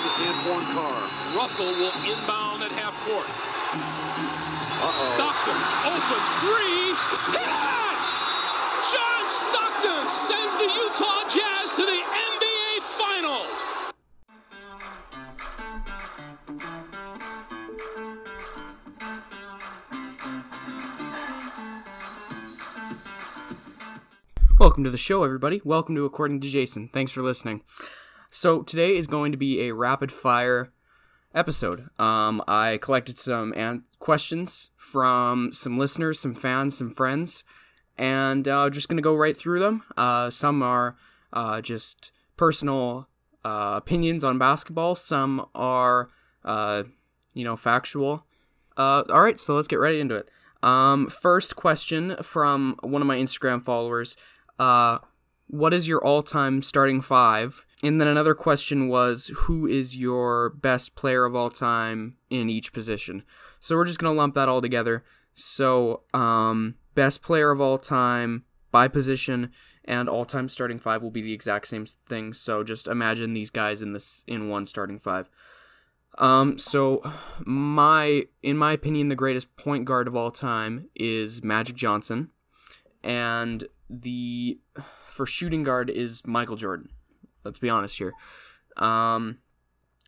Antoine Carr. Russell will inbound at half court. Uh-oh. Stockton, open three. Good! John Stockton sends the Utah Jazz to the NBA Finals. Welcome to the show, everybody. Welcome to According to Jason. Thanks for listening. So today is going to be a rapid fire episode. Um, I collected some an- questions from some listeners, some fans, some friends, and uh, just going to go right through them. Uh, some are uh, just personal uh, opinions on basketball. Some are, uh, you know, factual. Uh, all right, so let's get right into it. Um, first question from one of my Instagram followers. Uh, what is your all-time starting five? And then another question was, who is your best player of all time in each position? So we're just gonna lump that all together. So, um, best player of all time by position and all-time starting five will be the exact same thing. So just imagine these guys in this in one starting five. Um, so my, in my opinion, the greatest point guard of all time is Magic Johnson, and the for shooting guard is Michael Jordan. Let's be honest here. Um,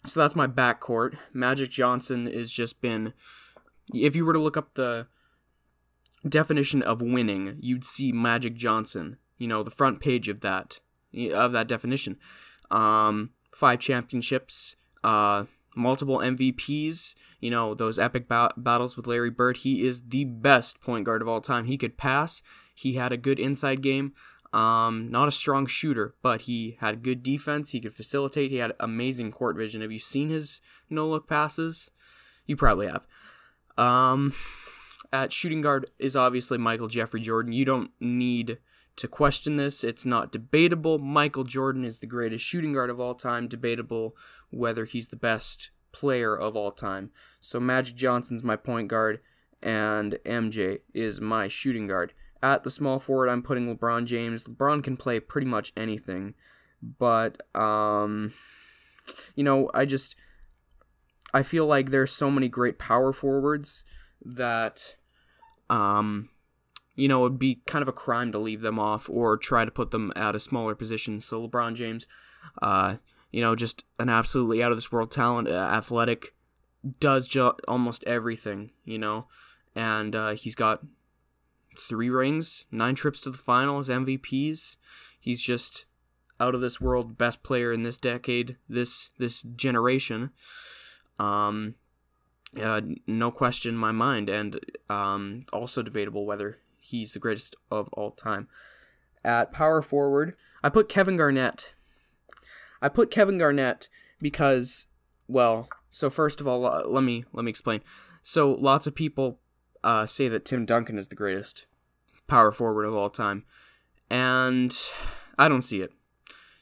so that's my backcourt. Magic Johnson has just been. If you were to look up the definition of winning, you'd see Magic Johnson. You know the front page of that of that definition. Um, five championships. Uh, multiple MVPs. You know those epic ba- battles with Larry Bird. He is the best point guard of all time. He could pass. He had a good inside game. Um, not a strong shooter, but he had good defense. He could facilitate. He had amazing court vision. Have you seen his no look passes? You probably have. Um, at shooting guard is obviously Michael Jeffrey Jordan. You don't need to question this. It's not debatable. Michael Jordan is the greatest shooting guard of all time. Debatable whether he's the best player of all time. So Magic Johnson's my point guard, and MJ is my shooting guard. At the small forward, I'm putting LeBron James. LeBron can play pretty much anything, but um, you know, I just I feel like there's so many great power forwards that um, you know, it'd be kind of a crime to leave them off or try to put them at a smaller position. So LeBron James, uh, you know, just an absolutely out of this world talent, uh, athletic, does almost everything, you know, and uh, he's got three rings, nine trips to the finals, MVPs. He's just out of this world best player in this decade, this this generation. Um, uh, no question in my mind, and um, also debatable whether he's the greatest of all time. At power forward, I put Kevin Garnett. I put Kevin Garnett because, well, so first of all, uh, let me let me explain. So lots of people uh, say that Tim Duncan is the greatest power forward of all time, and I don't see it.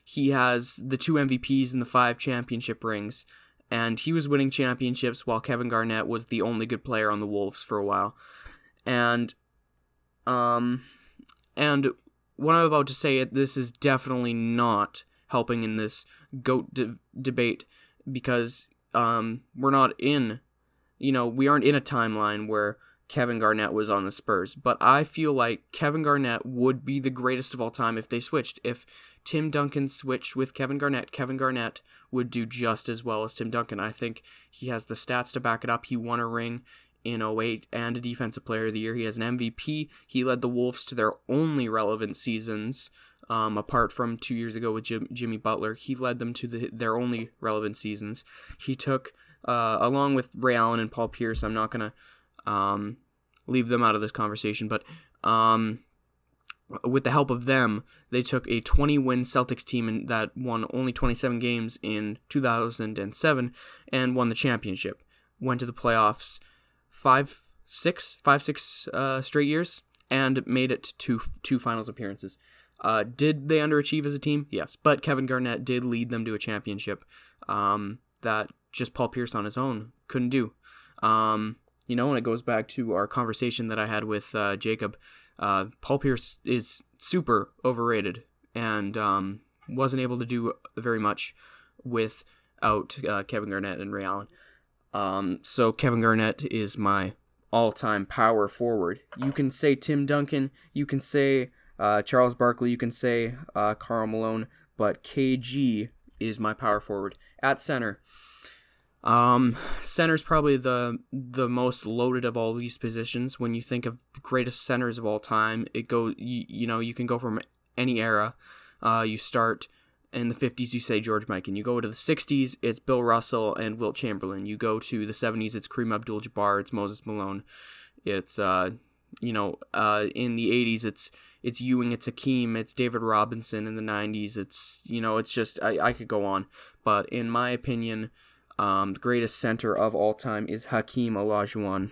He has the two MVPs and the five championship rings, and he was winning championships while Kevin Garnett was the only good player on the Wolves for a while. And um and what I'm about to say this is definitely not helping in this goat de- debate because um we're not in you know, we aren't in a timeline where Kevin Garnett was on the Spurs, but I feel like Kevin Garnett would be the greatest of all time if they switched. If Tim Duncan switched with Kevin Garnett, Kevin Garnett would do just as well as Tim Duncan. I think he has the stats to back it up. He won a ring in 08 and a defensive player of the year. He has an MVP. He led the Wolves to their only relevant seasons. Um, apart from two years ago with Jim, Jimmy Butler, he led them to the, their only relevant seasons. He took, uh, along with Ray Allen and Paul Pierce, I'm not going to um, leave them out of this conversation, but um, with the help of them, they took a 20 win Celtics team that won only 27 games in 2007 and won the championship. Went to the playoffs five, six, five, six uh, straight years and made it to two finals appearances. Uh, did they underachieve as a team? Yes, but Kevin Garnett did lead them to a championship um, that just Paul Pierce on his own couldn't do. Um, you know, and it goes back to our conversation that I had with uh, Jacob. Uh, Paul Pierce is super overrated and um, wasn't able to do very much without uh, Kevin Garnett and Ray Allen. Um, so Kevin Garnett is my all-time power forward. You can say Tim Duncan, you can say uh, Charles Barkley, you can say uh, Karl Malone, but KG is my power forward at center. Um, center's probably the the most loaded of all these positions. When you think of greatest centers of all time, it go you, you know you can go from any era. Uh, you start in the 50s, you say George Mikan. You go to the 60s, it's Bill Russell and Wilt Chamberlain. You go to the 70s, it's Kareem Abdul-Jabbar, it's Moses Malone. It's uh, you know, uh, in the 80s, it's it's Ewing, it's Hakeem, it's David Robinson. In the 90s, it's you know, it's just I, I could go on, but in my opinion, um, greatest center of all time is Hakeem Olajuwon.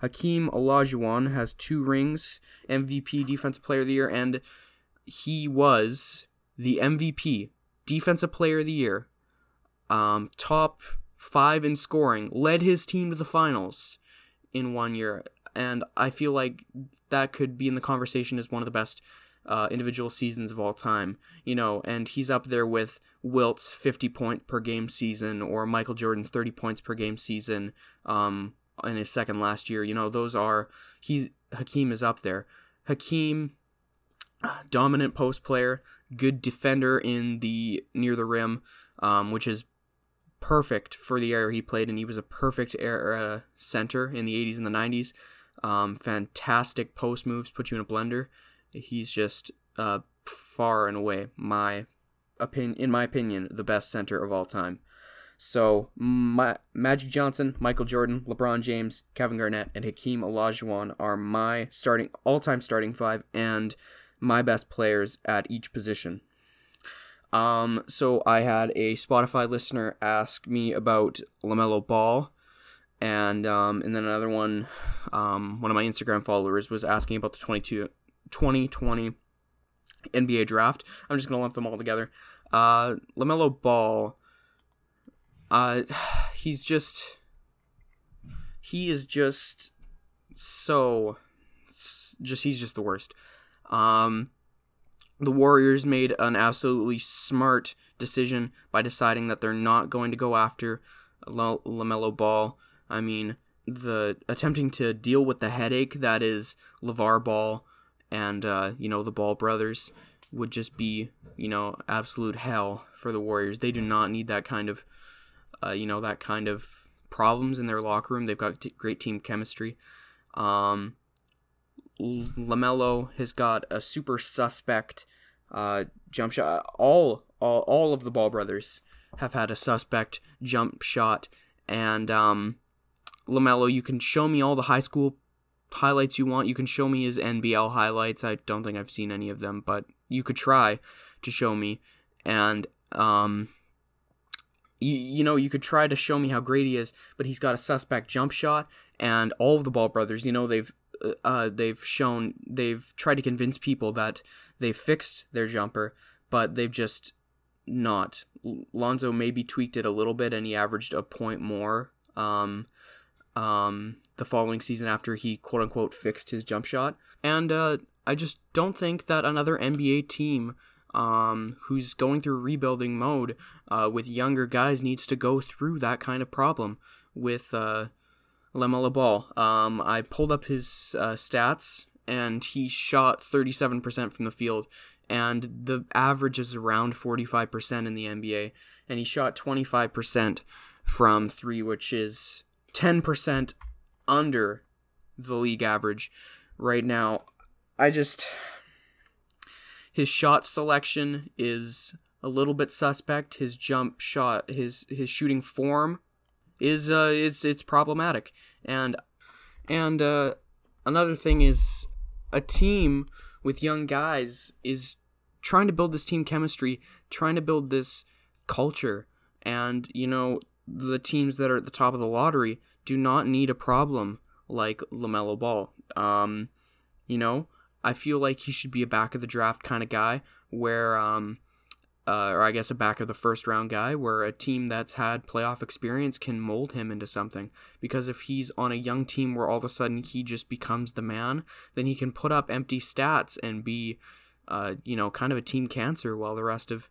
Hakeem Olajuwon has two rings, MVP, Defensive Player of the Year, and he was the MVP, Defensive Player of the Year, um, top five in scoring, led his team to the finals in one year, and I feel like that could be in the conversation as one of the best uh, individual seasons of all time. You know, and he's up there with Wilt's 50 point per game season or Michael Jordan's 30 points per game season um, in his second last year. You know, those are he's Hakeem is up there. Hakeem, dominant post player, good defender in the near the rim, um, which is perfect for the era he played in. He was a perfect era center in the 80s and the 90s. Um, fantastic post moves, put you in a blender. He's just uh, far and away my opinion, in my opinion, the best center of all time. So, my, Magic Johnson, Michael Jordan, LeBron James, Kevin Garnett, and Hakeem Olajuwon are my starting all-time starting five and my best players at each position. Um, so I had a Spotify listener ask me about Lamelo Ball, and um, and then another one, um, one of my Instagram followers was asking about the 22, 2020 NBA draft. I'm just gonna lump them all together. Uh, Lamelo Ball. Uh, he's just. He is just so. Just he's just the worst. Um, the Warriors made an absolutely smart decision by deciding that they're not going to go after Lamelo Ball. I mean, the attempting to deal with the headache that is LeVar Ball and uh, you know the Ball brothers would just be you know absolute hell for the Warriors. They do not need that kind of uh, you know that kind of problems in their locker room. They've got t- great team chemistry. Um, Lamelo has got a super suspect uh, jump shot. All, all all of the Ball brothers have had a suspect jump shot, and um, Lamelo, you can show me all the high school highlights you want. You can show me his NBL highlights. I don't think I've seen any of them, but you could try to show me. And um, you, you know, you could try to show me how great he is, but he's got a suspect jump shot, and all of the Ball brothers, you know, they've uh, they've shown they've tried to convince people that they've fixed their jumper, but they've just not. Lonzo maybe tweaked it a little bit, and he averaged a point more. Um, um, the following season after he quote unquote fixed his jump shot. And uh, I just don't think that another NBA team um, who's going through rebuilding mode uh, with younger guys needs to go through that kind of problem with uh, Lamelo Ball. Um, I pulled up his uh, stats and he shot 37% from the field and the average is around 45% in the NBA and he shot 25% from 3 which is 10% under the league average right now. I just his shot selection is a little bit suspect. His jump shot, his his shooting form is uh it's it's problematic. And and uh another thing is a team with young guys is trying to build this team chemistry, trying to build this culture. And you know, the teams that are at the top of the lottery do not need a problem like LaMelo Ball. Um, you know, I feel like he should be a back of the draft kind of guy where, um, uh, or I guess a back of the first round guy where a team that's had playoff experience can mold him into something. Because if he's on a young team where all of a sudden he just becomes the man, then he can put up empty stats and be, uh, you know, kind of a team cancer while the rest of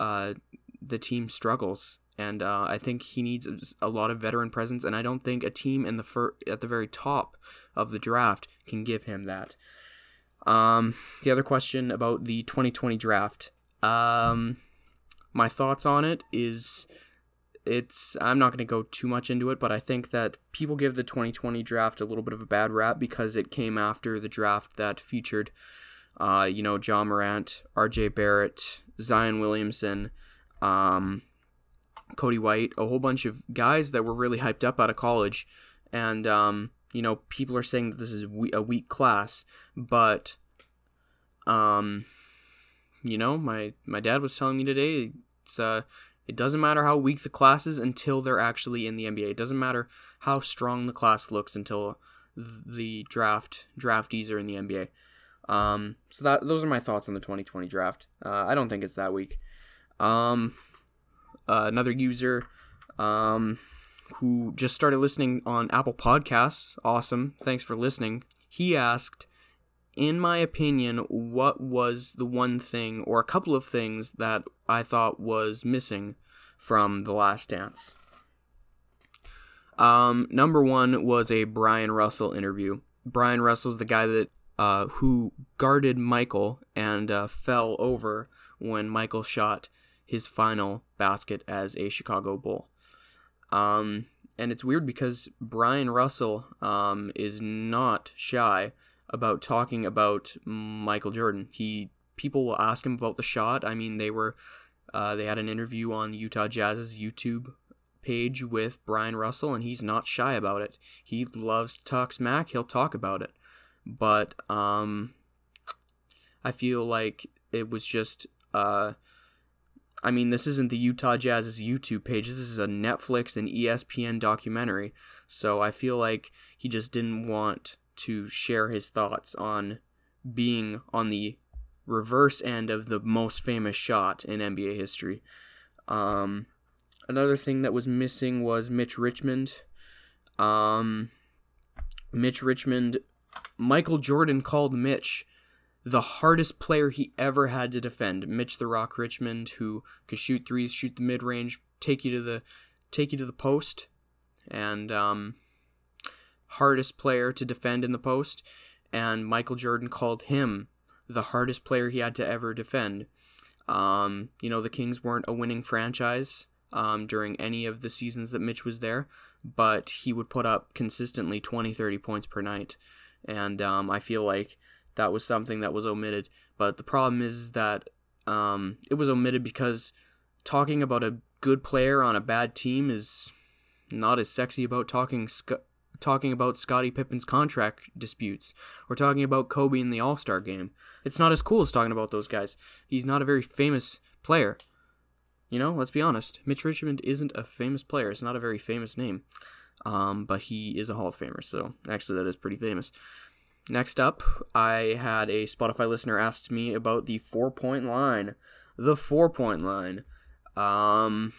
uh, the team struggles and uh, I think he needs a lot of veteran presence. And I don't think a team in the fir- at the very top of the draft can give him that. Um, the other question about the 2020 draft. Um, my thoughts on it is it's I'm not going to go too much into it, but I think that people give the 2020 draft a little bit of a bad rap because it came after the draft that featured, uh, you know, Ja Morant, R.J. Barrett, Zion Williamson, um, Coby White, a whole bunch of guys that were really hyped up out of college, and um, you know, people are saying that this is a weak class, but um, you know, my my dad was telling me today it's uh it doesn't matter how weak the class is until they're actually in the NBA. It doesn't matter how strong the class looks until the draft draftees are in the NBA. Um, so that those are my thoughts on the 2020 draft. Uh, I don't think it's that weak. Um, uh, another user um, who just started listening on Apple Podcasts. Awesome. Thanks for listening. He asked, in my opinion, what was the one thing or a couple of things that I thought was missing from The Last Dance? Um, number one was a Bryon Russell interview. Bryon Russell's the guy that uh, who guarded Michael and uh, fell over when Michael shot his final basket as a Chicago Bull. Um, and it's weird because Bryon Russell um, is not shy about talking about Michael Jordan. He people will ask him about the shot. I mean, they were uh, they had an interview on Utah Jazz's YouTube page with Bryon Russell, and he's not shy about it. He loves to talk smack. He'll talk about it, but um, I feel like it was just uh. I mean, this isn't the Utah Jazz's YouTube page. This is a Netflix and ESPN documentary. So I feel like he just didn't want to share his thoughts on being on the reverse end of the most famous shot in NBA history. Um, another thing that was missing was Mitch Richmond. Um, Mitch Richmond, Michael Jordan called Mitch the hardest player he ever had to defend. Mitch the Rock Richmond, who could shoot threes, shoot the mid range, take you to the take you to the post, and um, hardest player to defend in the post, and Michael Jordan called him the hardest player he had to ever defend. Um, you know, the Kings weren't a winning franchise um, during any of the seasons that Mitch was there, but he would put up consistently 20, 30 points per night. And um, I feel like that was something that was omitted. But the problem is that um, it was omitted because talking about a good player on a bad team is not as sexy about talking sc- talking about Scottie Pippen's contract disputes or talking about Kobe in the All Star game. It's not as cool as talking about those guys. He's not a very famous player. You know, let's be honest. Mitch Richmond isn't a famous player. It's not a very famous name. Um, but he is a Hall of Famer, so actually that is pretty famous. Next up, I had a Spotify listener asked me about the four point line. The four point line. Um,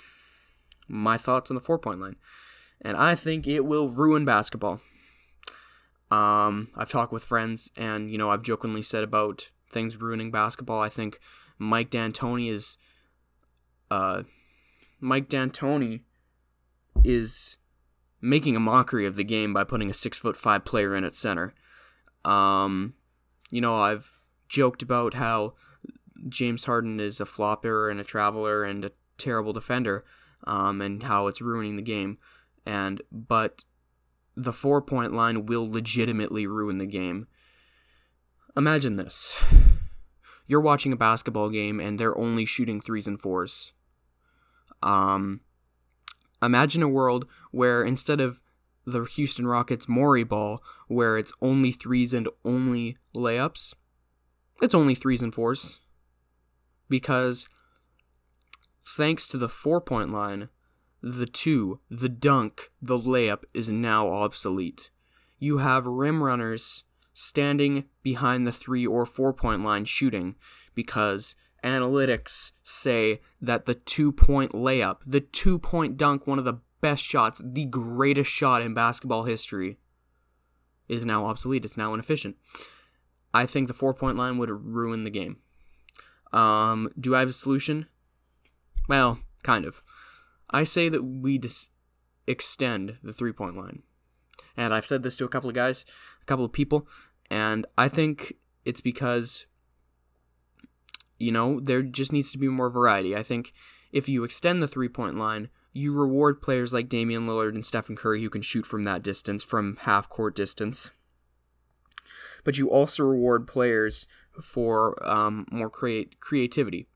my thoughts on the four point line and I think it will ruin basketball. Um, I've talked with friends, and you know, I've jokingly said about things ruining basketball. I think Mike D'Antoni is, uh, Mike D'Antoni is making a mockery of the game by putting a six foot five player in at center. Um, you know, I've joked about how James Harden is a flopper and a traveler and a terrible defender, um, and how it's ruining the game and but the four point line will legitimately ruin the game. Imagine this. You're watching a basketball game and they're only shooting threes and fours. Um imagine a world where instead of the Houston Rockets Morey ball where it's only threes and only layups, it's only threes and fours. Because thanks to the four point line, the two, the dunk, the layup is now obsolete. You have rim runners standing behind the three or four point line shooting because analytics say that the two point layup, the two point dunk, one of the best shots, the greatest shot in basketball history, is now obsolete. It's now inefficient. I think the four point line would ruin the game. Um, do I have a solution? Well, kind of. I say that we dis- extend the three point line. And I've said this to a couple of guys, a couple of people, and I think it's because, you know, there just needs to be more variety. I think if you extend the three point line, you reward players like Damian Lillard and Stephen Curry who can shoot from that distance, from half court distance. But you also reward players for um, more create creativity.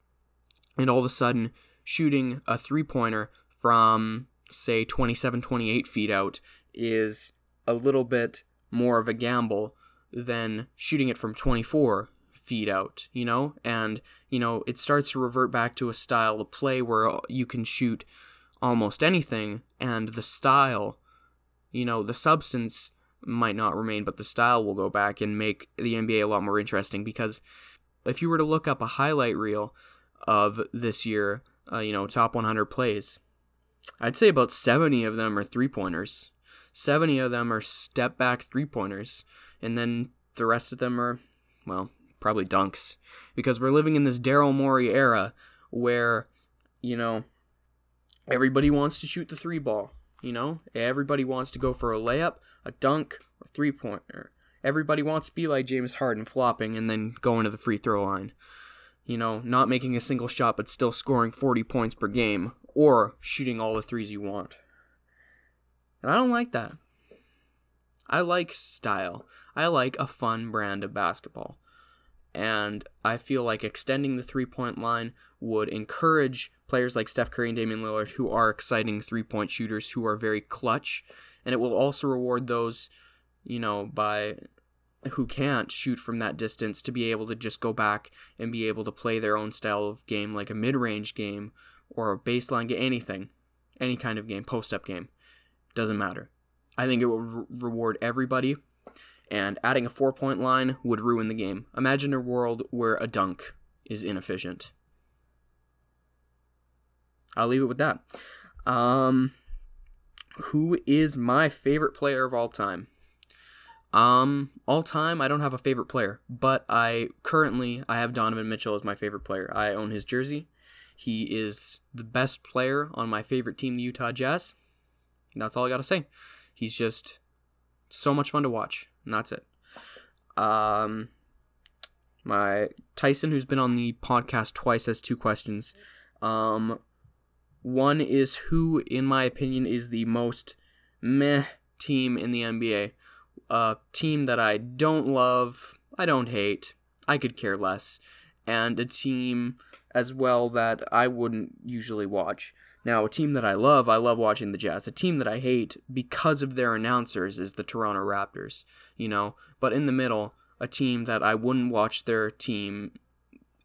And all of a sudden, shooting a three pointer from, say, 27, 28 feet out is a little bit more of a gamble than shooting it from 24 feet out, you know? And, you know, it starts to revert back to a style of play where you can shoot almost anything, and the style, you know, the substance might not remain, but the style will go back and make the NBA a lot more interesting because if you were to look up a highlight reel of this year, uh, you know, top 100 plays, I'd say about 70 of them are three pointers. 70 of them are step back three pointers. And then the rest of them are, well, probably dunks. Because we're living in this Daryl Morey era where, you know, everybody wants to shoot the three ball. You know, everybody wants to go for a layup, a dunk, a three pointer. Everybody wants to be like James Harden, flopping and then going to the free throw line. You know, not making a single shot but still scoring 40 points per game, or shooting all the threes you want. And I don't like that. I like style. I like a fun brand of basketball. And I feel like extending the three point line would encourage players like Steph Curry and Damian Lillard, who are exciting three point shooters, who are very clutch. And it will also reward those, you know, by who can't shoot from that distance to be able to just go back and be able to play their own style of game, like a mid range game or a baseline game, anything, any kind of game, post up game. Doesn't matter. I think it will re- reward everybody, and adding a four point line would ruin the game. Imagine a world where a dunk is inefficient. I'll leave it with that. Um, who is my favorite player of all time? Um, all time, I don't have a favorite player, but I currently I have Donovan Mitchell as my favorite player. I own his jersey. He is the best player on my favorite team, the Utah Jazz. That's all I got to say. He's just so much fun to watch, and that's it. Um, my Tyson, who's been on the podcast twice, has two questions. Um, one is who, in my opinion, is the most meh team in the NBA. A team that I don't love, I don't hate, I could care less, and a team as well that I wouldn't usually watch. Now, a team that I love, I love watching the Jazz. A team that I hate because of their announcers is the Toronto Raptors, you know. But in the middle, a team that I wouldn't watch their team,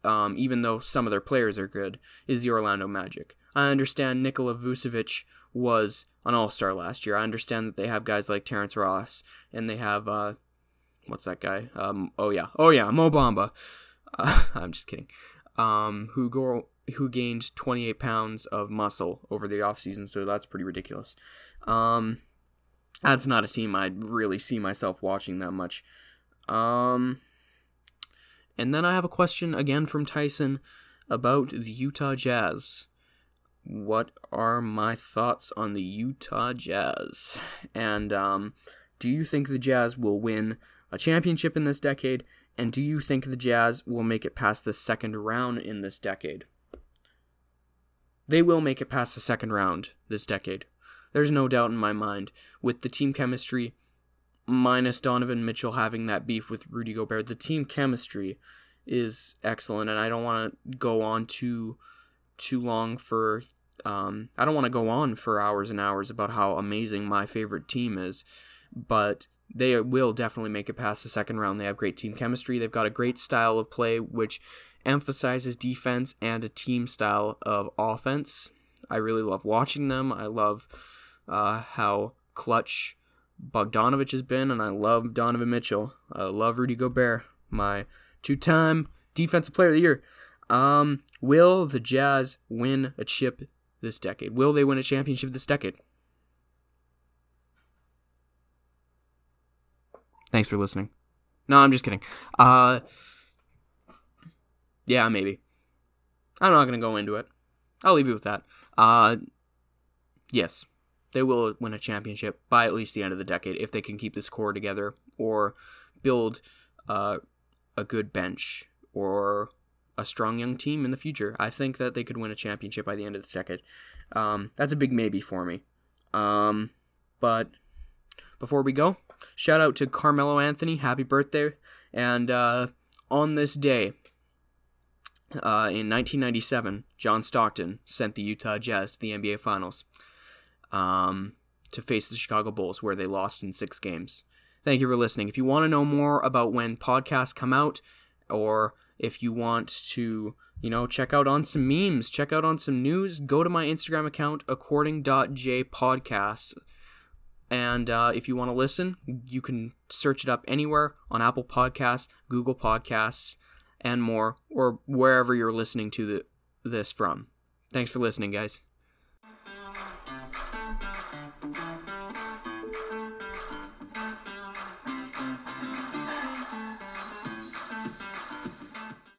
um, even though some of their players are good, is the Orlando Magic. I understand Nikola Vucevic was an All Star last year. I understand that they have guys like Terrence Ross and they have uh, what's that guy? Um, oh yeah, oh yeah, Mo Bamba. Uh, I'm just kidding. Um, who go who gained 28 pounds of muscle over the offseason, so that's pretty ridiculous. Um, that's not a team I'd really see myself watching that much. Um, and then I have a question again from Tyson about the Utah Jazz. What are my thoughts on the Utah Jazz? And um, do you think the Jazz will win a championship in this decade? And do you think the Jazz will make it past the second round in this decade? They will make it past the second round this decade. There's no doubt in my mind. With the team chemistry, minus Donovan Mitchell having that beef with Rudy Gobert, the team chemistry is excellent, and I don't want to go on too too long for. Um, I don't want to go on for hours and hours about how amazing my favorite team is, but they will definitely make it past the second round. They have great team chemistry. They've got a great style of play, which emphasizes defense and a team style of offense. I really love watching them. I love uh, how clutch Bogdanovich has been, and I love Donovan Mitchell. I love Rudy Gobert, my two-time Defensive Player of the Year. Um, will the Jazz win a chip this decade? Will they win a championship this decade? Thanks for listening. No, I'm just kidding. Uh, yeah, maybe. I'm not gonna go into it. I'll leave you with that. Uh, yes, they will win a championship by at least the end of the decade if they can keep this core together or build uh, a good bench or a strong young team in the future. I think that they could win a championship by the end of the decade. Um, that's a big maybe for me. Um, but before we go, shout out to Carmelo Anthony. Happy birthday. And uh, on this day, uh, in 1997, John Stockton sent the Utah Jazz to the NBA Finals um, to face the Chicago Bulls, where they lost in six games. Thank you for listening. If you want to know more about when podcasts come out, or if you want to, you know, check out on some memes, check out on some news, go to my Instagram account, according.jpodcasts. And uh, if you want to listen, you can search it up anywhere on Apple Podcasts, Google Podcasts, and more, or wherever you're listening to the, this from. Thanks for listening, guys.